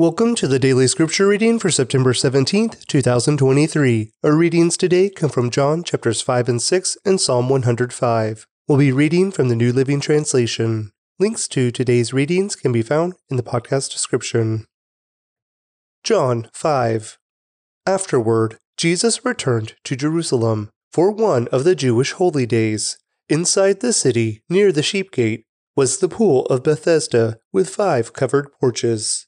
Welcome to the daily scripture reading for September 17th, 2023. Our readings today come from John chapters 5 and 6 and Psalm 105. We'll be reading from the New Living Translation. Links to today's readings can be found in the podcast description. John 5. Afterward, Jesus returned to Jerusalem for one of the Jewish holy days. Inside the city, near the sheep gate, was the pool of Bethesda with five covered porches.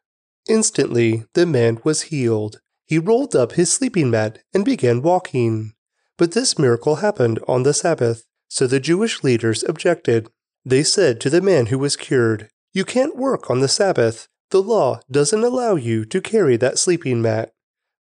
Instantly, the man was healed. He rolled up his sleeping mat and began walking. But this miracle happened on the Sabbath, so the Jewish leaders objected. They said to the man who was cured, You can't work on the Sabbath. The law doesn't allow you to carry that sleeping mat.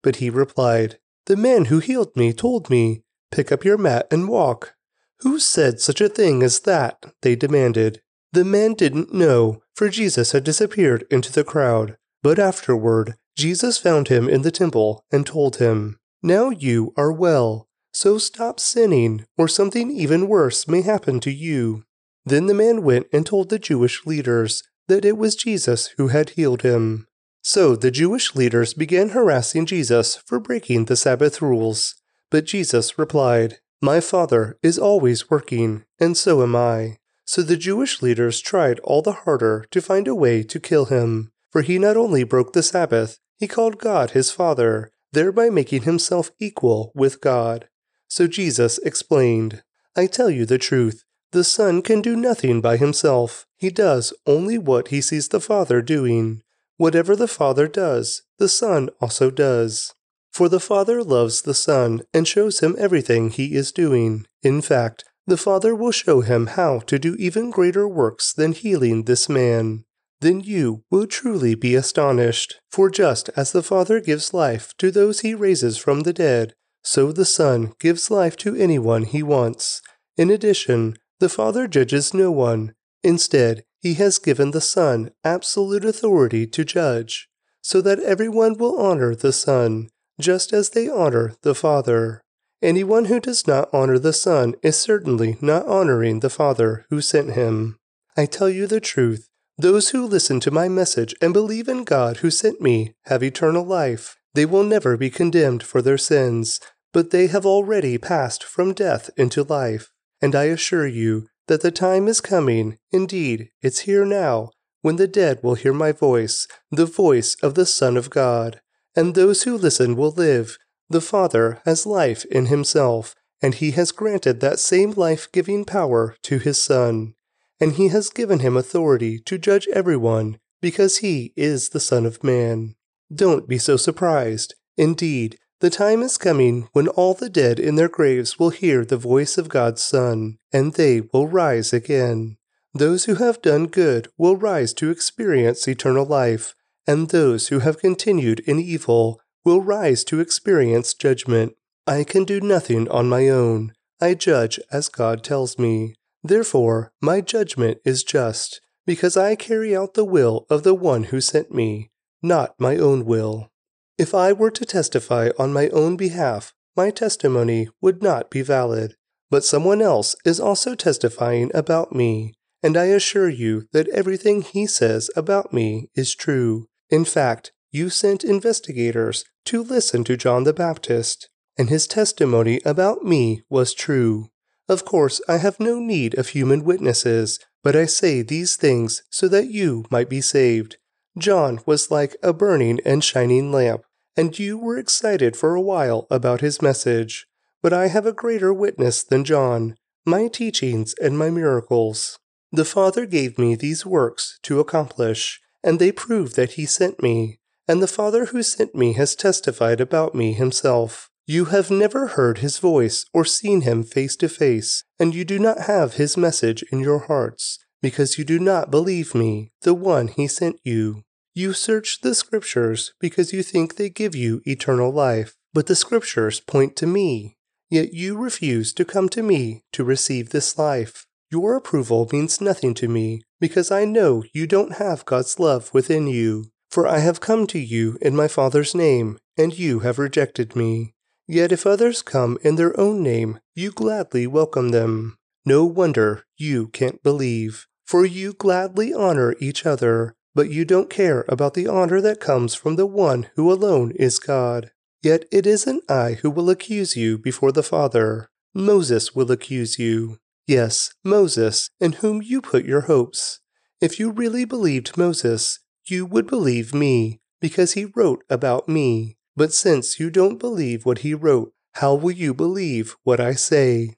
But he replied, The man who healed me told me, Pick up your mat and walk. Who said such a thing as that? They demanded. The man didn't know, for Jesus had disappeared into the crowd. But afterward, Jesus found him in the temple and told him, Now you are well, so stop sinning, or something even worse may happen to you. Then the man went and told the Jewish leaders that it was Jesus who had healed him. So the Jewish leaders began harassing Jesus for breaking the Sabbath rules. But Jesus replied, My Father is always working, and so am I. So the Jewish leaders tried all the harder to find a way to kill him. For he not only broke the Sabbath, he called God his Father, thereby making himself equal with God. So Jesus explained, I tell you the truth, the Son can do nothing by himself. He does only what he sees the Father doing. Whatever the Father does, the Son also does. For the Father loves the Son and shows him everything he is doing. In fact, the Father will show him how to do even greater works than healing this man then you will truly be astonished. For just as the Father gives life to those he raises from the dead, so the Son gives life to anyone he wants. In addition, the Father judges no one. Instead, he has given the Son absolute authority to judge, so that everyone will honor the Son, just as they honor the Father. Anyone who does not honor the Son is certainly not honoring the Father who sent him. I tell you the truth. Those who listen to my message and believe in God who sent me have eternal life. They will never be condemned for their sins, but they have already passed from death into life. And I assure you that the time is coming, indeed, it's here now, when the dead will hear my voice, the voice of the Son of God. And those who listen will live. The Father has life in himself, and he has granted that same life giving power to his Son and he has given him authority to judge everyone, because he is the Son of Man. Don't be so surprised. Indeed, the time is coming when all the dead in their graves will hear the voice of God's Son, and they will rise again. Those who have done good will rise to experience eternal life, and those who have continued in evil will rise to experience judgment. I can do nothing on my own. I judge as God tells me. Therefore, my judgment is just, because I carry out the will of the one who sent me, not my own will. If I were to testify on my own behalf, my testimony would not be valid. But someone else is also testifying about me, and I assure you that everything he says about me is true. In fact, you sent investigators to listen to John the Baptist, and his testimony about me was true. Of course, I have no need of human witnesses, but I say these things so that you might be saved. John was like a burning and shining lamp, and you were excited for a while about his message. But I have a greater witness than John my teachings and my miracles. The Father gave me these works to accomplish, and they prove that He sent me, and the Father who sent me has testified about me himself. You have never heard his voice or seen him face to face, and you do not have his message in your hearts, because you do not believe me, the one he sent you. You search the scriptures because you think they give you eternal life, but the scriptures point to me. Yet you refuse to come to me to receive this life. Your approval means nothing to me because I know you don't have God's love within you. For I have come to you in my Father's name, and you have rejected me. Yet if others come in their own name, you gladly welcome them. No wonder you can't believe, for you gladly honor each other, but you don't care about the honor that comes from the one who alone is God. Yet it isn't I who will accuse you before the Father. Moses will accuse you. Yes, Moses, in whom you put your hopes. If you really believed Moses, you would believe me, because he wrote about me. But since you don't believe what he wrote, how will you believe what I say?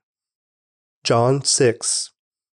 John 6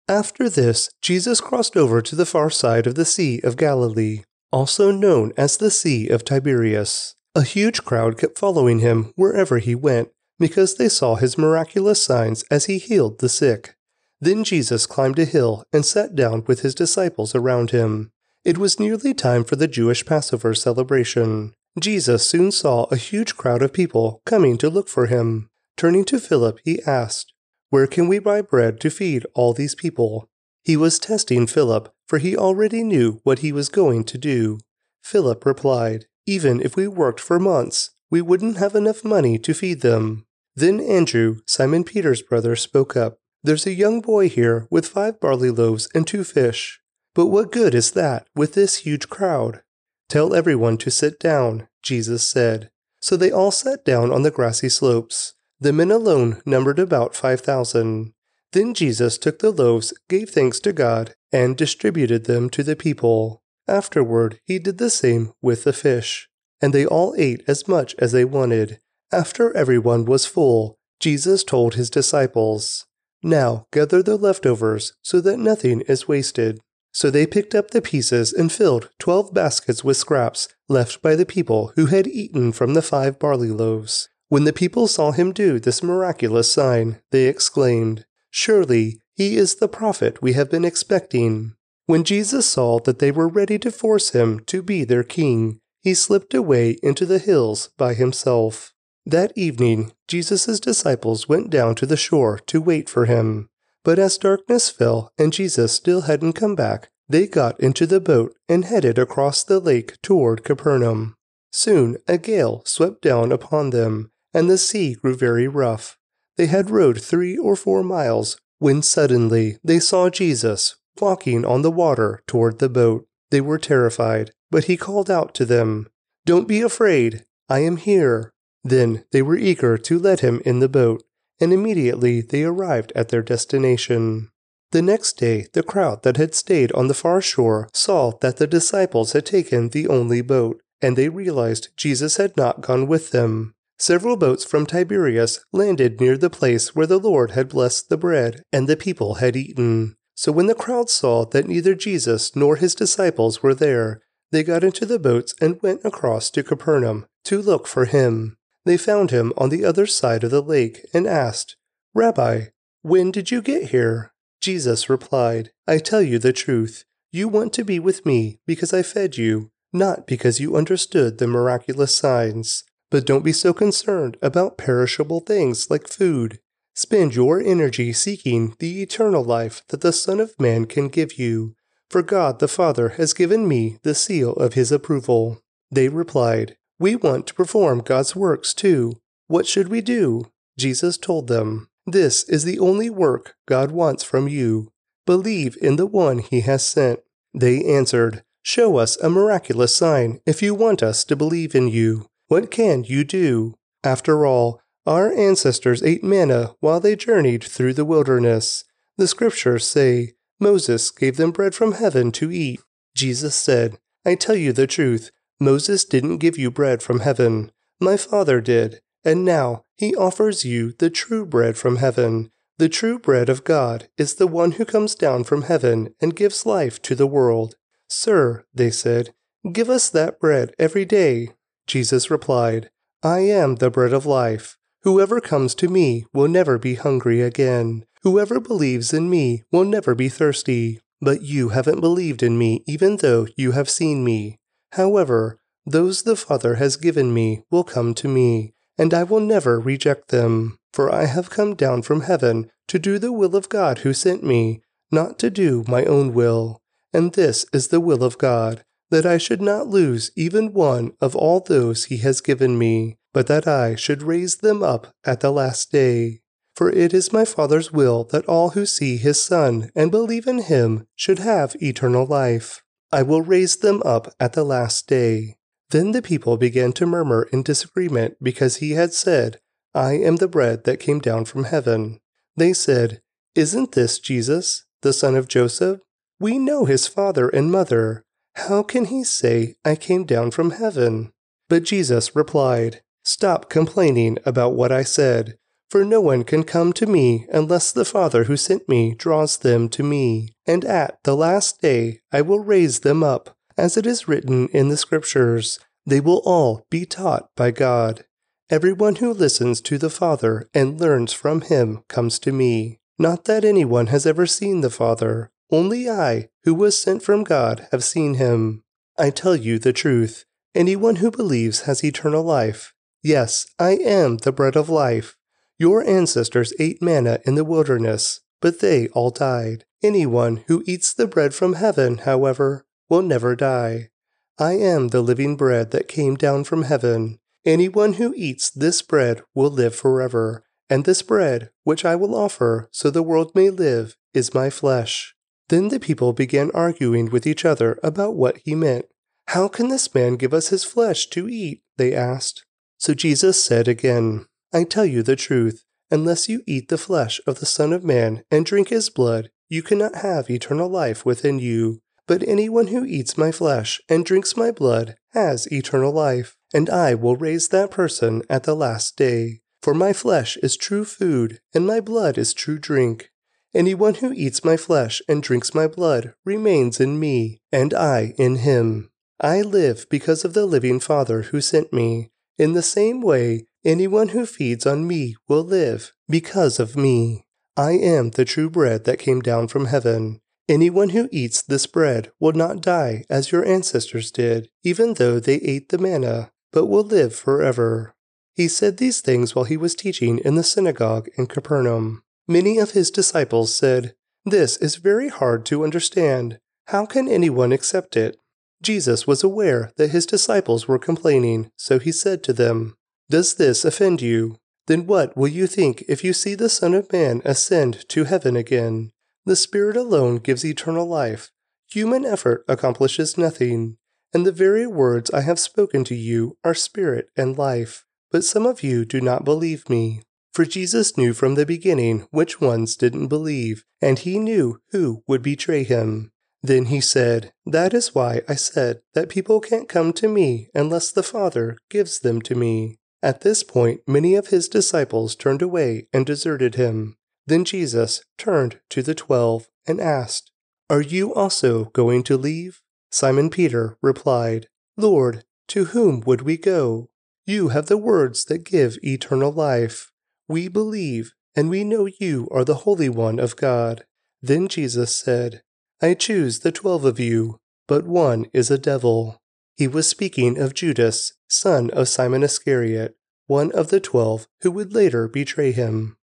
After this, Jesus crossed over to the far side of the Sea of Galilee, also known as the Sea of Tiberias. A huge crowd kept following him wherever he went, because they saw his miraculous signs as he healed the sick. Then Jesus climbed a hill and sat down with his disciples around him. It was nearly time for the Jewish Passover celebration. Jesus soon saw a huge crowd of people coming to look for him. Turning to Philip, he asked, Where can we buy bread to feed all these people? He was testing Philip, for he already knew what he was going to do. Philip replied, Even if we worked for months, we wouldn't have enough money to feed them. Then Andrew, Simon Peter's brother, spoke up. There's a young boy here with five barley loaves and two fish. But what good is that with this huge crowd? Tell everyone to sit down, Jesus said. So they all sat down on the grassy slopes. The men alone numbered about 5,000. Then Jesus took the loaves, gave thanks to God, and distributed them to the people. Afterward, he did the same with the fish. And they all ate as much as they wanted. After everyone was full, Jesus told his disciples, Now gather the leftovers so that nothing is wasted. So they picked up the pieces and filled twelve baskets with scraps left by the people who had eaten from the five barley loaves. When the people saw him do this miraculous sign, they exclaimed, Surely he is the prophet we have been expecting. When Jesus saw that they were ready to force him to be their king, he slipped away into the hills by himself. That evening, Jesus' disciples went down to the shore to wait for him. But as darkness fell and Jesus still hadn't come back, they got into the boat and headed across the lake toward Capernaum. Soon a gale swept down upon them, and the sea grew very rough. They had rowed three or four miles when suddenly they saw Jesus walking on the water toward the boat. They were terrified, but he called out to them, Don't be afraid, I am here. Then they were eager to let him in the boat, and immediately they arrived at their destination. The next day, the crowd that had stayed on the far shore saw that the disciples had taken the only boat, and they realized Jesus had not gone with them. Several boats from Tiberias landed near the place where the Lord had blessed the bread and the people had eaten. So when the crowd saw that neither Jesus nor his disciples were there, they got into the boats and went across to Capernaum to look for him. They found him on the other side of the lake and asked, Rabbi, when did you get here? Jesus replied, I tell you the truth. You want to be with me because I fed you, not because you understood the miraculous signs. But don't be so concerned about perishable things like food. Spend your energy seeking the eternal life that the Son of Man can give you. For God the Father has given me the seal of his approval. They replied, we want to perform God's works too. What should we do? Jesus told them, This is the only work God wants from you. Believe in the one he has sent. They answered, Show us a miraculous sign if you want us to believe in you. What can you do? After all, our ancestors ate manna while they journeyed through the wilderness. The scriptures say, Moses gave them bread from heaven to eat. Jesus said, I tell you the truth. Moses didn't give you bread from heaven. My Father did. And now he offers you the true bread from heaven. The true bread of God is the one who comes down from heaven and gives life to the world. Sir, they said, give us that bread every day. Jesus replied, I am the bread of life. Whoever comes to me will never be hungry again. Whoever believes in me will never be thirsty. But you haven't believed in me even though you have seen me. However, those the Father has given me will come to me, and I will never reject them. For I have come down from heaven to do the will of God who sent me, not to do my own will. And this is the will of God, that I should not lose even one of all those he has given me, but that I should raise them up at the last day. For it is my Father's will that all who see his Son and believe in him should have eternal life. I will raise them up at the last day. Then the people began to murmur in disagreement because he had said, I am the bread that came down from heaven. They said, Isn't this Jesus, the son of Joseph? We know his father and mother. How can he say, I came down from heaven? But Jesus replied, Stop complaining about what I said, for no one can come to me unless the Father who sent me draws them to me. And at the last day I will raise them up, as it is written in the Scriptures. They will all be taught by God. Everyone who listens to the Father and learns from him comes to me. Not that anyone has ever seen the Father, only I, who was sent from God, have seen him. I tell you the truth. Anyone who believes has eternal life. Yes, I am the bread of life. Your ancestors ate manna in the wilderness, but they all died. Anyone who eats the bread from heaven, however, will never die. I am the living bread that came down from heaven. Anyone who eats this bread will live forever, and this bread, which I will offer so the world may live, is my flesh. Then the people began arguing with each other about what he meant. How can this man give us his flesh to eat? They asked. So Jesus said again, I tell you the truth, unless you eat the flesh of the Son of Man and drink his blood, you cannot have eternal life within you. But anyone who eats my flesh and drinks my blood has eternal life and I will raise that person at the last day. For my flesh is true food, and my blood is true drink. Anyone who eats my flesh and drinks my blood remains in me, and I in him. I live because of the living Father who sent me. In the same way, anyone who feeds on me will live because of me. I am the true bread that came down from heaven. Anyone who eats this bread will not die as your ancestors did, even though they ate the manna but will live forever. He said these things while he was teaching in the synagogue in Capernaum. Many of his disciples said, This is very hard to understand. How can anyone accept it? Jesus was aware that his disciples were complaining, so he said to them, Does this offend you? Then what will you think if you see the Son of Man ascend to heaven again? The Spirit alone gives eternal life. Human effort accomplishes nothing and the very words I have spoken to you are spirit and life. But some of you do not believe me. For Jesus knew from the beginning which ones didn't believe, and he knew who would betray him. Then he said, That is why I said that people can't come to me unless the Father gives them to me. At this point, many of his disciples turned away and deserted him. Then Jesus turned to the twelve and asked, Are you also going to leave? Simon Peter replied, Lord, to whom would we go? You have the words that give eternal life. We believe, and we know you are the Holy One of God. Then Jesus said, I choose the twelve of you, but one is a devil. He was speaking of Judas, son of Simon Iscariot, one of the twelve who would later betray him.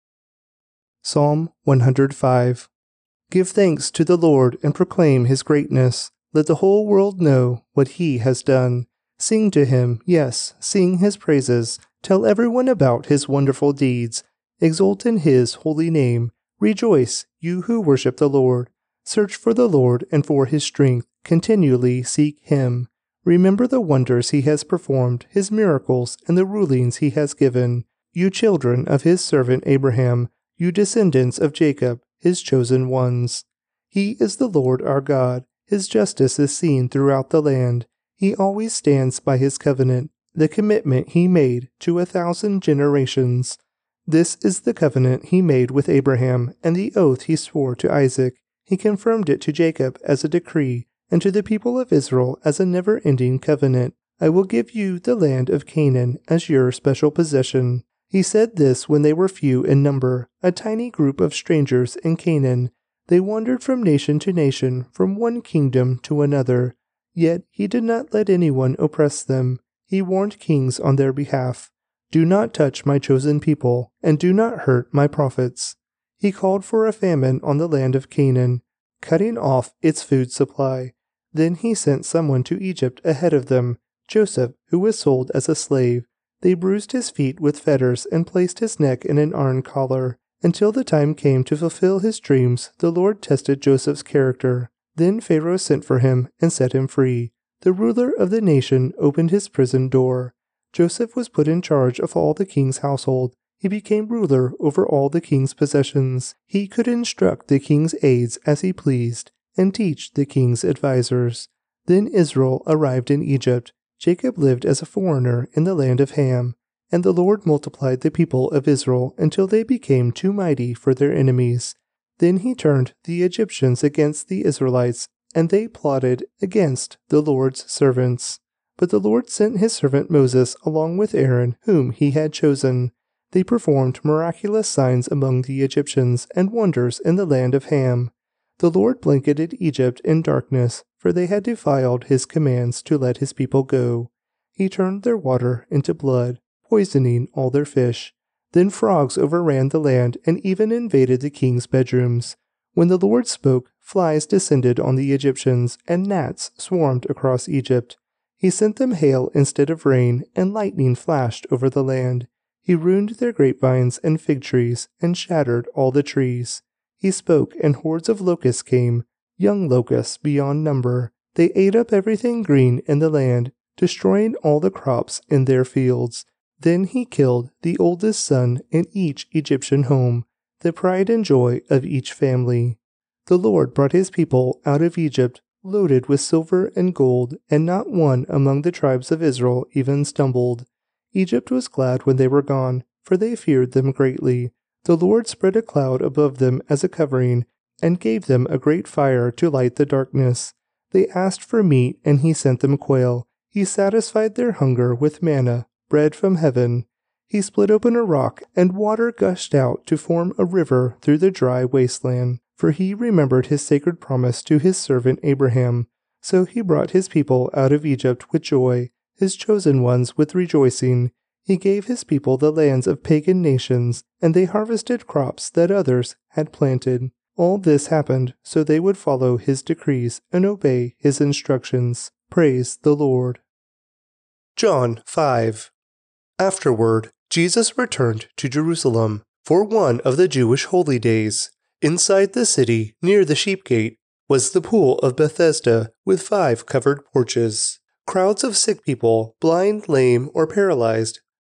Psalm 105 Give thanks to the Lord and proclaim his greatness. Let the whole world know what he has done. Sing to him, yes, sing his praises. Tell everyone about his wonderful deeds. Exult in his holy name. Rejoice, you who worship the Lord. Search for the Lord and for his strength. Continually seek him. Remember the wonders he has performed, his miracles, and the rulings he has given. You children of his servant Abraham, you descendants of Jacob, his chosen ones. He is the Lord our God his justice is seen throughout the land. He always stands by his covenant, the commitment he made to a thousand generations. This is the covenant he made with Abraham and the oath he swore to Isaac. He confirmed it to Jacob as a decree and to the people of Israel as a never ending covenant. I will give you the land of Canaan as your special possession. He said this when they were few in number, a tiny group of strangers in Canaan. They wandered from nation to nation, from one kingdom to another. Yet he did not let anyone oppress them. He warned kings on their behalf Do not touch my chosen people, and do not hurt my prophets. He called for a famine on the land of Canaan, cutting off its food supply. Then he sent someone to Egypt ahead of them, Joseph, who was sold as a slave. They bruised his feet with fetters and placed his neck in an iron collar. Until the time came to fulfill his dreams, the Lord tested Joseph's character. Then Pharaoh sent for him and set him free. The ruler of the nation opened his prison door. Joseph was put in charge of all the king's household. He became ruler over all the king's possessions. He could instruct the king's aides as he pleased and teach the king's advisers. Then Israel arrived in Egypt. Jacob lived as a foreigner in the land of Ham. And the Lord multiplied the people of Israel until they became too mighty for their enemies. Then he turned the Egyptians against the Israelites, and they plotted against the Lord's servants. But the Lord sent his servant Moses along with Aaron, whom he had chosen. They performed miraculous signs among the Egyptians and wonders in the land of Ham. The Lord blanketed Egypt in darkness, for they had defiled his commands to let his people go. He turned their water into blood, poisoning all their fish. Then frogs overran the land and even invaded the king's bedrooms. When the Lord spoke, flies descended on the Egyptians, and gnats swarmed across Egypt. He sent them hail instead of rain, and lightning flashed over the land. He ruined their grapevines and fig trees, and shattered all the trees. He spoke, and hordes of locusts came, young locusts beyond number. They ate up everything green in the land, destroying all the crops in their fields. Then he killed the oldest son in each Egyptian home, the pride and joy of each family. The Lord brought his people out of Egypt loaded with silver and gold, and not one among the tribes of Israel even stumbled. Egypt was glad when they were gone, for they feared them greatly. The Lord spread a cloud above them as a covering, and gave them a great fire to light the darkness. They asked for meat, and he sent them quail. He satisfied their hunger with manna bread from heaven. He split open a rock, and water gushed out to form a river through the dry wasteland. For he remembered his sacred promise to his servant Abraham. So he brought his people out of Egypt with joy, his chosen ones with rejoicing. He gave his people the lands of pagan nations, and they harvested crops that others had planted. All this happened so they would follow his decrees and obey his instructions. Praise the Lord. John 5 Afterward, Jesus returned to Jerusalem for one of the Jewish holy days. Inside the city, near the sheep gate, was the pool of Bethesda with five covered porches. Crowds of sick people, blind, lame, or paralyzed,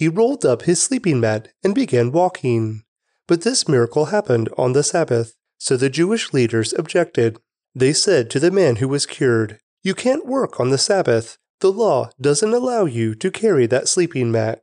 He rolled up his sleeping mat and began walking. But this miracle happened on the Sabbath, so the Jewish leaders objected. They said to the man who was cured, You can't work on the Sabbath. The law doesn't allow you to carry that sleeping mat.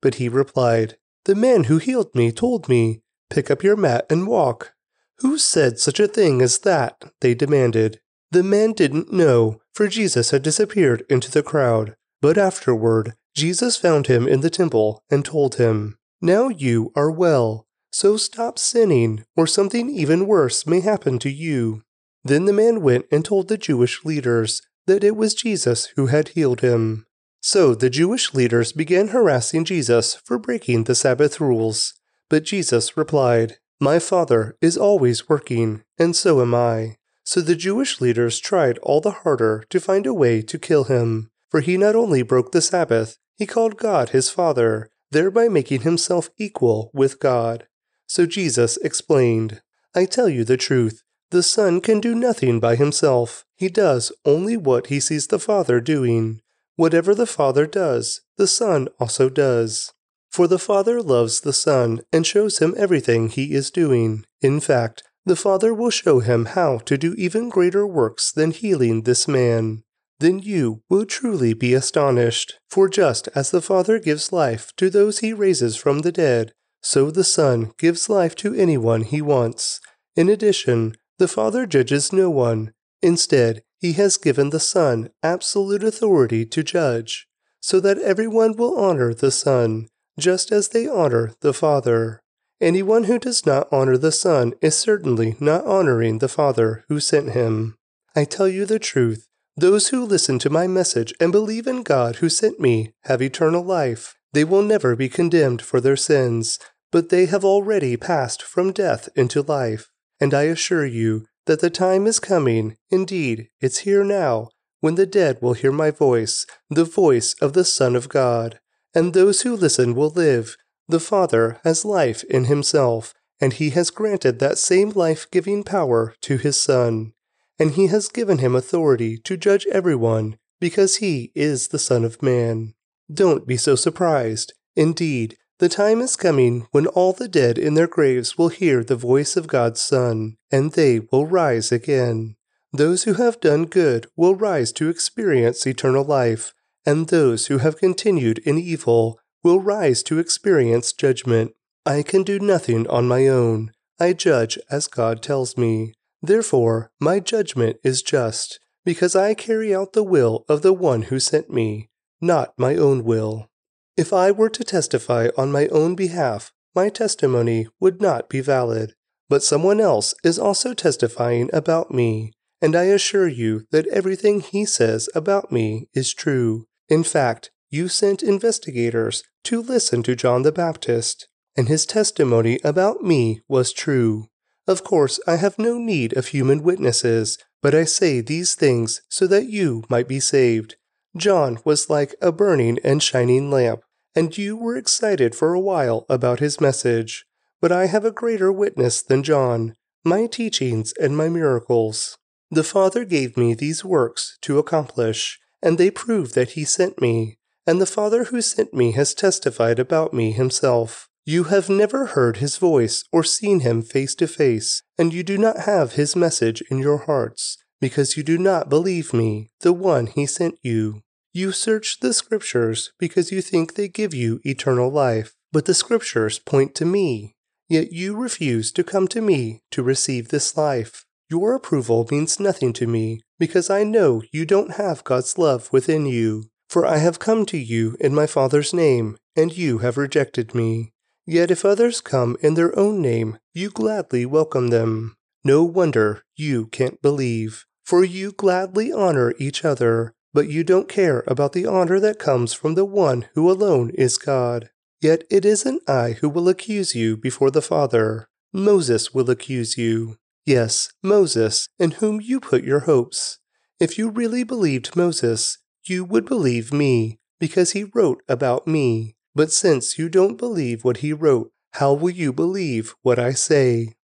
But he replied, The man who healed me told me, Pick up your mat and walk. Who said such a thing as that? They demanded. The man didn't know, for Jesus had disappeared into the crowd. But afterward, Jesus found him in the temple and told him, Now you are well, so stop sinning, or something even worse may happen to you. Then the man went and told the Jewish leaders that it was Jesus who had healed him. So the Jewish leaders began harassing Jesus for breaking the Sabbath rules. But Jesus replied, My Father is always working, and so am I. So the Jewish leaders tried all the harder to find a way to kill him, for he not only broke the Sabbath, he called God his Father, thereby making himself equal with God. So Jesus explained, I tell you the truth. The Son can do nothing by himself. He does only what he sees the Father doing. Whatever the Father does, the Son also does. For the Father loves the Son and shows him everything he is doing. In fact, the Father will show him how to do even greater works than healing this man. Then you will truly be astonished. For just as the Father gives life to those he raises from the dead, so the Son gives life to anyone he wants. In addition, the Father judges no one. Instead, he has given the Son absolute authority to judge, so that everyone will honor the Son, just as they honor the Father. Anyone who does not honor the Son is certainly not honoring the Father who sent him. I tell you the truth. Those who listen to my message and believe in God who sent me have eternal life. They will never be condemned for their sins, but they have already passed from death into life. And I assure you that the time is coming, indeed, it's here now, when the dead will hear my voice, the voice of the Son of God. And those who listen will live. The Father has life in himself, and he has granted that same life giving power to his Son. And he has given him authority to judge everyone, because he is the Son of Man. Don't be so surprised. Indeed, the time is coming when all the dead in their graves will hear the voice of God's Son, and they will rise again. Those who have done good will rise to experience eternal life, and those who have continued in evil will rise to experience judgment. I can do nothing on my own. I judge as God tells me. Therefore, my judgment is just, because I carry out the will of the one who sent me, not my own will. If I were to testify on my own behalf, my testimony would not be valid. But someone else is also testifying about me, and I assure you that everything he says about me is true. In fact, you sent investigators to listen to John the Baptist, and his testimony about me was true. Of course, I have no need of human witnesses, but I say these things so that you might be saved. John was like a burning and shining lamp and you were excited for a while about his message. But I have a greater witness than John my teachings and my miracles. The Father gave me these works to accomplish, and they prove that He sent me. And the Father who sent me has testified about me himself. You have never heard his voice or seen him face to face, and you do not have his message in your hearts, because you do not believe me, the one he sent you. You search the Scriptures because you think they give you eternal life, but the Scriptures point to me. Yet you refuse to come to me to receive this life. Your approval means nothing to me because I know you don't have God's love within you. For I have come to you in my Father's name, and you have rejected me. Yet if others come in their own name, you gladly welcome them. No wonder you can't believe, for you gladly honor each other but you don't care about the honor that comes from the one who alone is God. Yet it isn't I who will accuse you before the Father. Moses will accuse you. Yes, Moses, in whom you put your hopes. If you really believed Moses, you would believe me, because he wrote about me. But since you don't believe what he wrote, how will you believe what I say?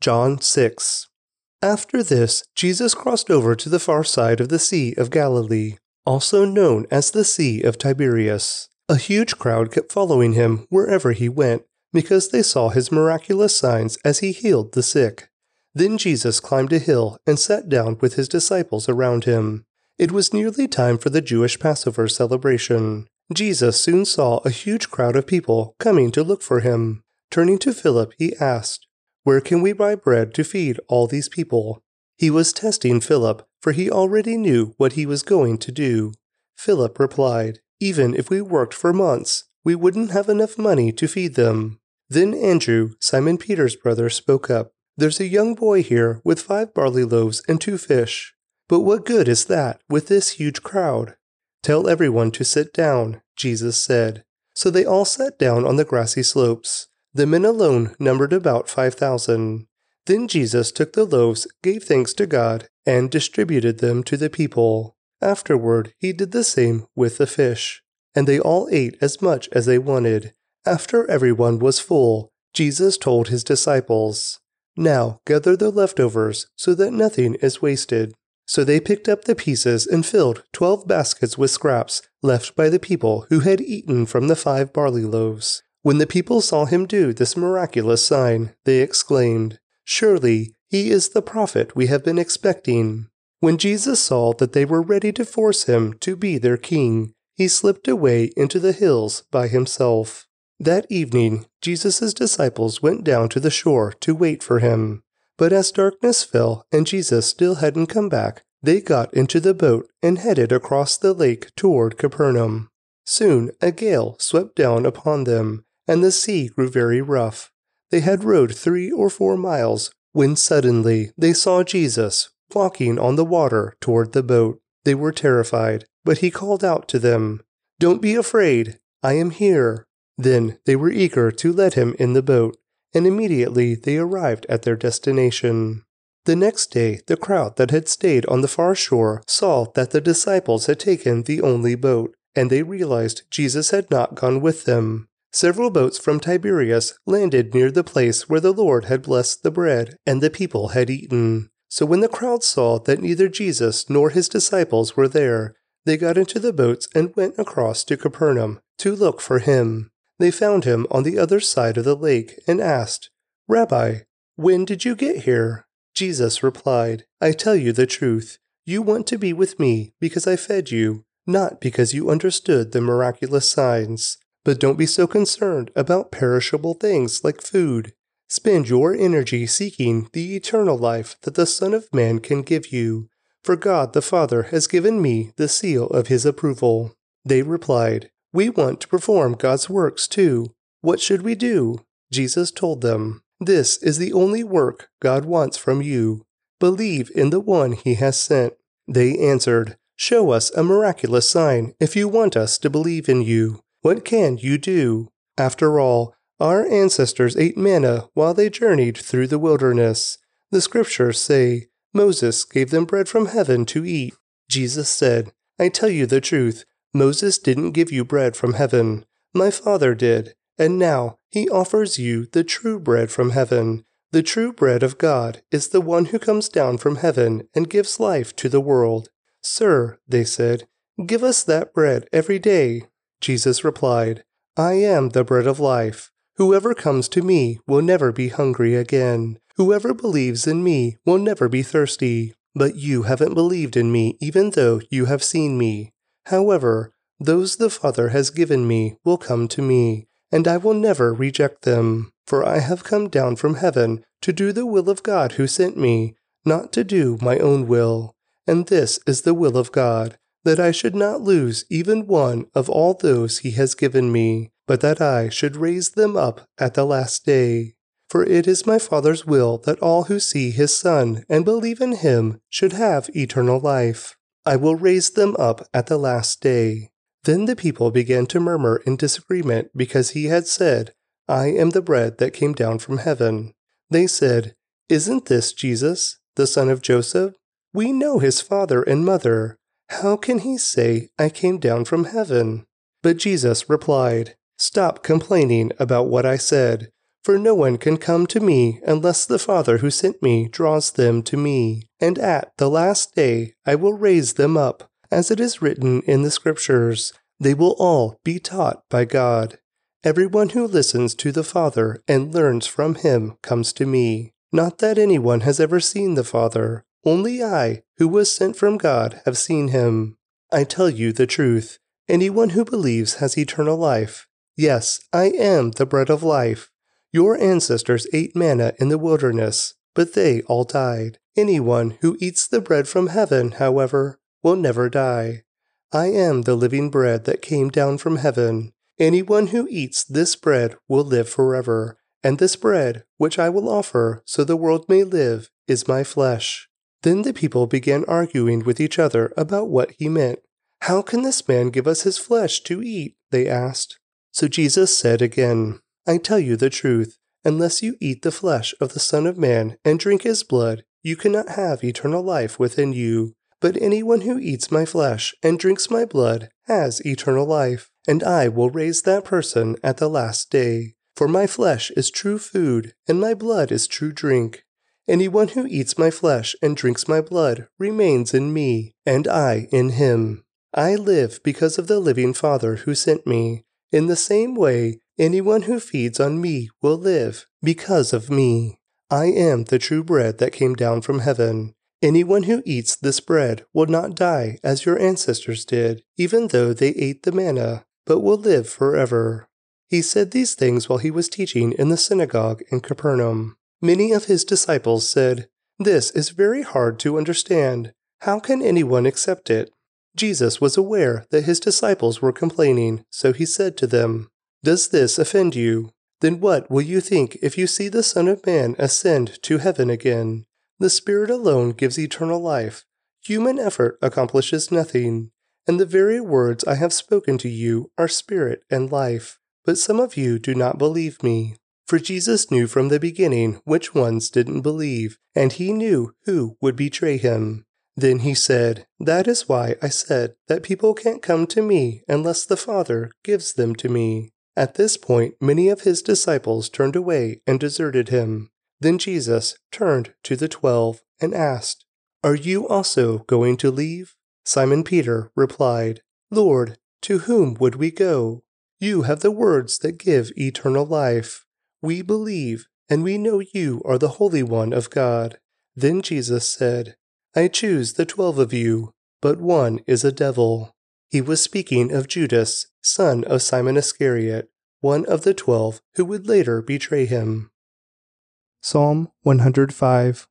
John 6 after this, Jesus crossed over to the far side of the Sea of Galilee, also known as the Sea of Tiberias. A huge crowd kept following him wherever he went, because they saw his miraculous signs as he healed the sick. Then Jesus climbed a hill and sat down with his disciples around him. It was nearly time for the Jewish Passover celebration. Jesus soon saw a huge crowd of people coming to look for him. Turning to Philip, he asked, where can we buy bread to feed all these people? He was testing Philip, for he already knew what he was going to do. Philip replied, Even if we worked for months, we wouldn't have enough money to feed them. Then Andrew, Simon Peter's brother, spoke up. There's a young boy here with five barley loaves and two fish. But what good is that with this huge crowd? Tell everyone to sit down, Jesus said. So they all sat down on the grassy slopes. The men alone numbered about 5,000. Then Jesus took the loaves, gave thanks to God, and distributed them to the people. Afterward, he did the same with the fish. And they all ate as much as they wanted. After everyone was full, Jesus told his disciples, Now gather the leftovers so that nothing is wasted. So they picked up the pieces and filled twelve baskets with scraps left by the people who had eaten from the five barley loaves. When the people saw him do this miraculous sign, they exclaimed, Surely he is the prophet we have been expecting. When Jesus saw that they were ready to force him to be their king, he slipped away into the hills by himself. That evening, Jesus' disciples went down to the shore to wait for him. But as darkness fell and Jesus still hadn't come back, they got into the boat and headed across the lake toward Capernaum. Soon a gale swept down upon them, and the sea grew very rough. They had rowed three or four miles when suddenly they saw Jesus walking on the water toward the boat. They were terrified, but he called out to them, Don't be afraid, I am here. Then they were eager to let him in the boat, and immediately they arrived at their destination. The next day, the crowd that had stayed on the far shore saw that the disciples had taken the only boat, and they realized Jesus had not gone with them. Several boats from Tiberias landed near the place where the Lord had blessed the bread and the people had eaten. So when the crowd saw that neither Jesus nor his disciples were there, they got into the boats and went across to Capernaum to look for him. They found him on the other side of the lake and asked, Rabbi, when did you get here? Jesus replied, I tell you the truth. You want to be with me because I fed you, not because you understood the miraculous signs. But don't be so concerned about perishable things like food. Spend your energy seeking the eternal life that the Son of Man can give you. For God the Father has given me the seal of his approval. They replied, We want to perform God's works too. What should we do? Jesus told them, This is the only work God wants from you. Believe in the one he has sent. They answered, Show us a miraculous sign if you want us to believe in you. What can you do? After all, our ancestors ate manna while they journeyed through the wilderness. The scriptures say, Moses gave them bread from heaven to eat. Jesus said, I tell you the truth, Moses didn't give you bread from heaven. My Father did, and now he offers you the true bread from heaven. The true bread of God is the one who comes down from heaven and gives life to the world. Sir, they said, give us that bread every day. Jesus replied, I am the bread of life. Whoever comes to me will never be hungry again. Whoever believes in me will never be thirsty. But you haven't believed in me even though you have seen me. However, those the Father has given me will come to me, and I will never reject them. For I have come down from heaven to do the will of God who sent me, not to do my own will. And this is the will of God, that I should not lose even one of all those he has given me but that I should raise them up at the last day. For it is my Father's will that all who see his Son and believe in him should have eternal life. I will raise them up at the last day. Then the people began to murmur in disagreement because he had said, I am the bread that came down from heaven. They said, Isn't this Jesus, the son of Joseph? We know his father and mother. How can he say, I came down from heaven? But Jesus replied, Stop complaining about what I said, for no one can come to me unless the Father who sent me draws them to me. And at the last day I will raise them up, as it is written in the Scriptures. They will all be taught by God. Everyone who listens to the Father and learns from him comes to me. Not that anyone has ever seen the Father, only I, who was sent from God, have seen him. I tell you the truth. Anyone who believes has eternal life. Yes, I am the bread of life. Your ancestors ate manna in the wilderness, but they all died. Anyone who eats the bread from heaven, however, will never die. I am the living bread that came down from heaven. Anyone who eats this bread will live forever, and this bread, which I will offer so the world may live, is my flesh. Then the people began arguing with each other about what he meant. How can this man give us his flesh to eat? They asked. So Jesus said again, I tell you the truth, unless you eat the flesh of the Son of Man and drink his blood, you cannot have eternal life within you. But anyone who eats my flesh and drinks my blood has eternal life, and I will raise that person at the last day. For my flesh is true food, and my blood is true drink. Anyone who eats my flesh and drinks my blood remains in me, and I in him. I live because of the living Father who sent me. In the same way, anyone who feeds on me will live because of me. I am the true bread that came down from heaven. Anyone who eats this bread will not die as your ancestors did, even though they ate the manna, but will live forever. He said these things while he was teaching in the synagogue in Capernaum. Many of his disciples said, This is very hard to understand. How can anyone accept it? Jesus was aware that his disciples were complaining, so he said to them, Does this offend you? Then what will you think if you see the Son of Man ascend to heaven again? The Spirit alone gives eternal life. Human effort accomplishes nothing. And the very words I have spoken to you are spirit and life. But some of you do not believe me. For Jesus knew from the beginning which ones didn't believe, and he knew who would betray him. Then he said, That is why I said that people can't come to me unless the Father gives them to me. At this point, many of his disciples turned away and deserted him. Then Jesus turned to the twelve and asked, Are you also going to leave? Simon Peter replied, Lord, to whom would we go? You have the words that give eternal life. We believe, and we know you are the Holy One of God. Then Jesus said, I choose the twelve of you, but one is a devil. He was speaking of Judas, son of Simon Iscariot, one of the twelve who would later betray him. Psalm 105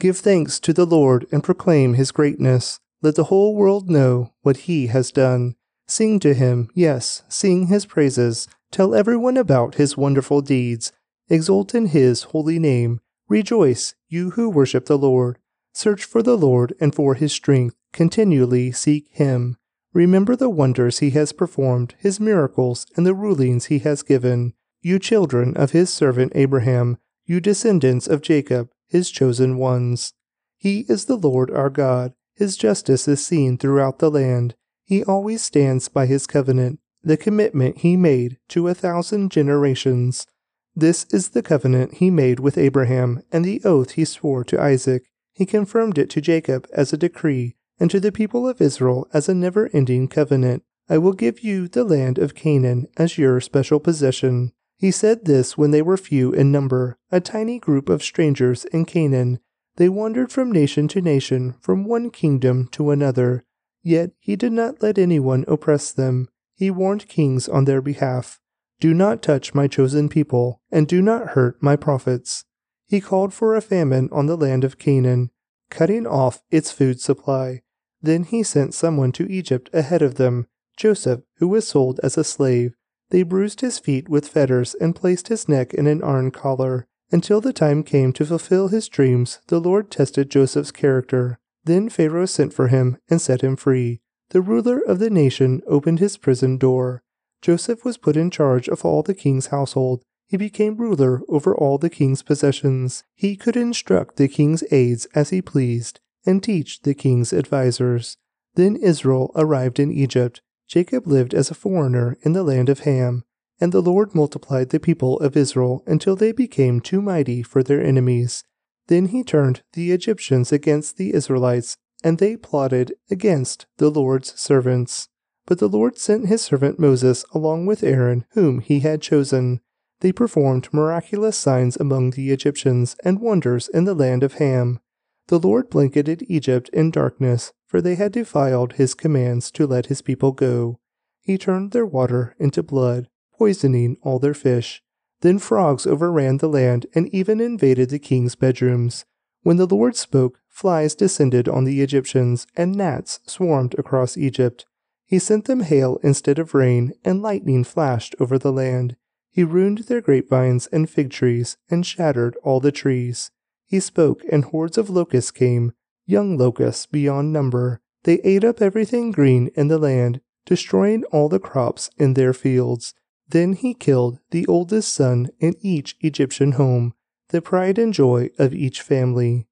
Give thanks to the Lord and proclaim his greatness. Let the whole world know what he has done. Sing to him, yes, sing his praises. Tell everyone about his wonderful deeds. Exult in his holy name. Rejoice, you who worship the Lord. Search for the Lord and for his strength. Continually seek him. Remember the wonders he has performed, his miracles, and the rulings he has given. You children of his servant Abraham, you descendants of Jacob, his chosen ones. He is the Lord our God. His justice is seen throughout the land. He always stands by his covenant, the commitment he made to a thousand generations. This is the covenant he made with Abraham and the oath he swore to Isaac. He confirmed it to Jacob as a decree and to the people of Israel as a never ending covenant. I will give you the land of Canaan as your special possession. He said this when they were few in number, a tiny group of strangers in Canaan. They wandered from nation to nation, from one kingdom to another. Yet he did not let anyone oppress them. He warned kings on their behalf Do not touch my chosen people, and do not hurt my prophets. He called for a famine on the land of Canaan, cutting off its food supply. Then he sent someone to Egypt ahead of them, Joseph, who was sold as a slave. They bruised his feet with fetters and placed his neck in an iron collar. Until the time came to fulfill his dreams, the Lord tested Joseph's character. Then Pharaoh sent for him and set him free. The ruler of the nation opened his prison door. Joseph was put in charge of all the king's household. He became ruler over all the king's possessions. He could instruct the king's aides as he pleased and teach the king's advisers. Then Israel arrived in Egypt. Jacob lived as a foreigner in the land of Ham, and the Lord multiplied the people of Israel until they became too mighty for their enemies. Then he turned the Egyptians against the Israelites, and they plotted against the Lord's servants. But the Lord sent his servant Moses along with Aaron, whom he had chosen. They performed miraculous signs among the Egyptians and wonders in the land of Ham. The Lord blanketed Egypt in darkness, for they had defiled his commands to let his people go. He turned their water into blood, poisoning all their fish. Then frogs overran the land and even invaded the king's bedrooms. When the Lord spoke, flies descended on the Egyptians, and gnats swarmed across Egypt. He sent them hail instead of rain, and lightning flashed over the land. He ruined their grapevines and fig trees, and shattered all the trees. He spoke, and hordes of locusts came, young locusts beyond number. They ate up everything green in the land, destroying all the crops in their fields. Then he killed the oldest son in each Egyptian home, the pride and joy of each family.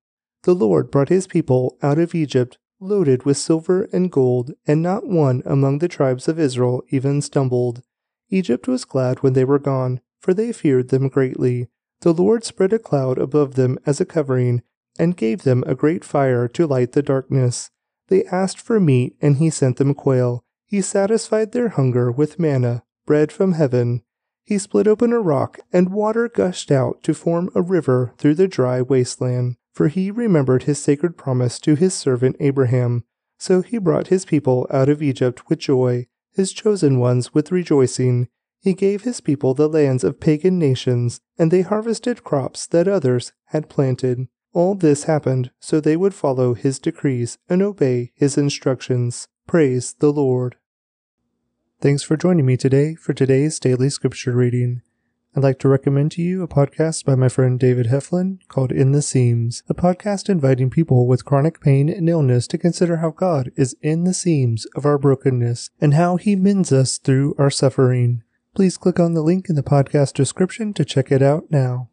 The Lord brought his people out of Egypt loaded with silver and gold, and not one among the tribes of Israel even stumbled. Egypt was glad when they were gone, for they feared them greatly. The Lord spread a cloud above them as a covering, and gave them a great fire to light the darkness. They asked for meat, and he sent them quail. He satisfied their hunger with manna, bread from heaven. He split open a rock, and water gushed out to form a river through the dry wasteland. for he remembered his sacred promise to his servant Abraham. So he brought his people out of Egypt with joy, his chosen ones with rejoicing. He gave his people the lands of pagan nations, and they harvested crops that others had planted. All this happened so they would follow his decrees and obey his instructions. Praise the Lord. Thanks for joining me today for today's daily scripture reading. I'd like to recommend to you a podcast by my friend David Heflin called In the Seams, a podcast inviting people with chronic pain and illness to consider how God is in the seams of our brokenness and how he mends us through our suffering. Please click on the link in the podcast description to check it out now.